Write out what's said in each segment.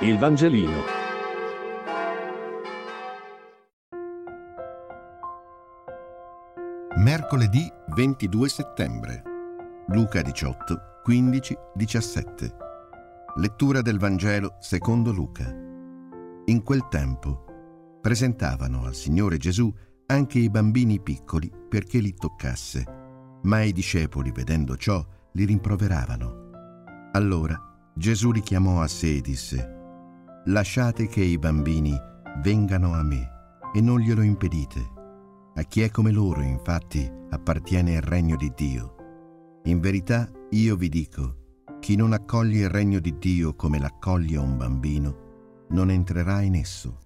Il Vangelino. Mercoledì 22 settembre. Luca 18, 15, 17. Lettura del Vangelo secondo Luca. In quel tempo presentavano al Signore Gesù anche i bambini piccoli perché li toccasse, ma i discepoli, vedendo ciò, li rimproveravano. Allora Gesù li chiamò a sé e disse, Lasciate che i bambini vengano a me e non glielo impedite. A chi è come loro, infatti, appartiene il regno di Dio. In verità, io vi dico, chi non accoglie il regno di Dio come l'accoglie un bambino, non entrerà in esso.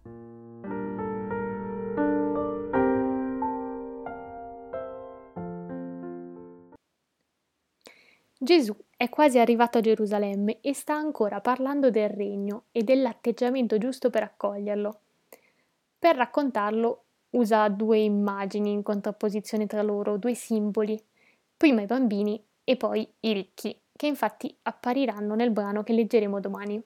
Gesù è quasi arrivato a Gerusalemme e sta ancora parlando del regno e dell'atteggiamento giusto per accoglierlo. Per raccontarlo usa due immagini in contrapposizione tra loro, due simboli, prima i bambini e poi i ricchi, che infatti appariranno nel brano che leggeremo domani.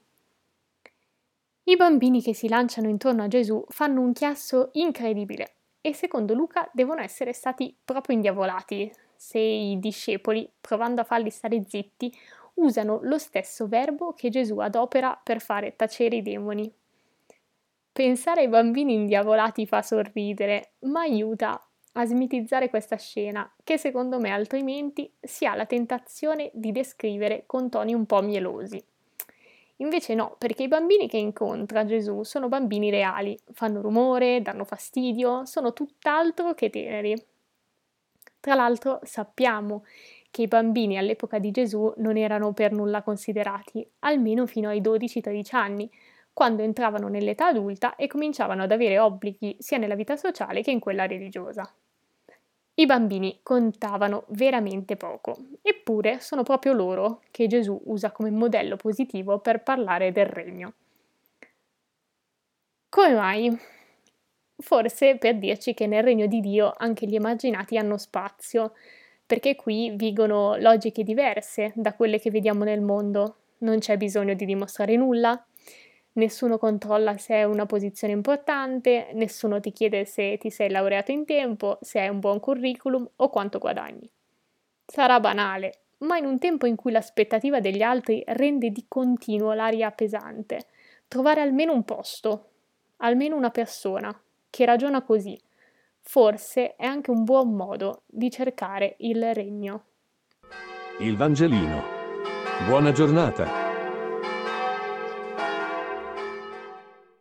I bambini che si lanciano intorno a Gesù fanno un chiasso incredibile e secondo Luca devono essere stati proprio indiavolati, se i discepoli, provando a farli stare zitti, usano lo stesso verbo che Gesù adopera per fare tacere i demoni. Pensare ai bambini indiavolati fa sorridere, ma aiuta a smitizzare questa scena, che secondo me altrimenti si ha la tentazione di descrivere con toni un po' mielosi. Invece no, perché i bambini che incontra Gesù sono bambini reali, fanno rumore, danno fastidio, sono tutt'altro che teneri. Tra l'altro sappiamo che i bambini all'epoca di Gesù non erano per nulla considerati, almeno fino ai 12-13 anni, quando entravano nell'età adulta e cominciavano ad avere obblighi sia nella vita sociale che in quella religiosa. I bambini contavano veramente poco, eppure sono proprio loro che Gesù usa come modello positivo per parlare del regno. Come mai? Forse per dirci che nel regno di Dio anche gli emarginati hanno spazio, perché qui vigono logiche diverse da quelle che vediamo nel mondo. Non c'è bisogno di dimostrare nulla, nessuno controlla se è una posizione importante, nessuno ti chiede se ti sei laureato in tempo, se hai un buon curriculum o quanto guadagni. Sarà banale, ma in un tempo in cui l'aspettativa degli altri rende di continuo l'aria pesante, trovare almeno un posto, almeno una persona, che ragiona così, forse è anche un buon modo di cercare il regno. Il Vangelino. Buona giornata.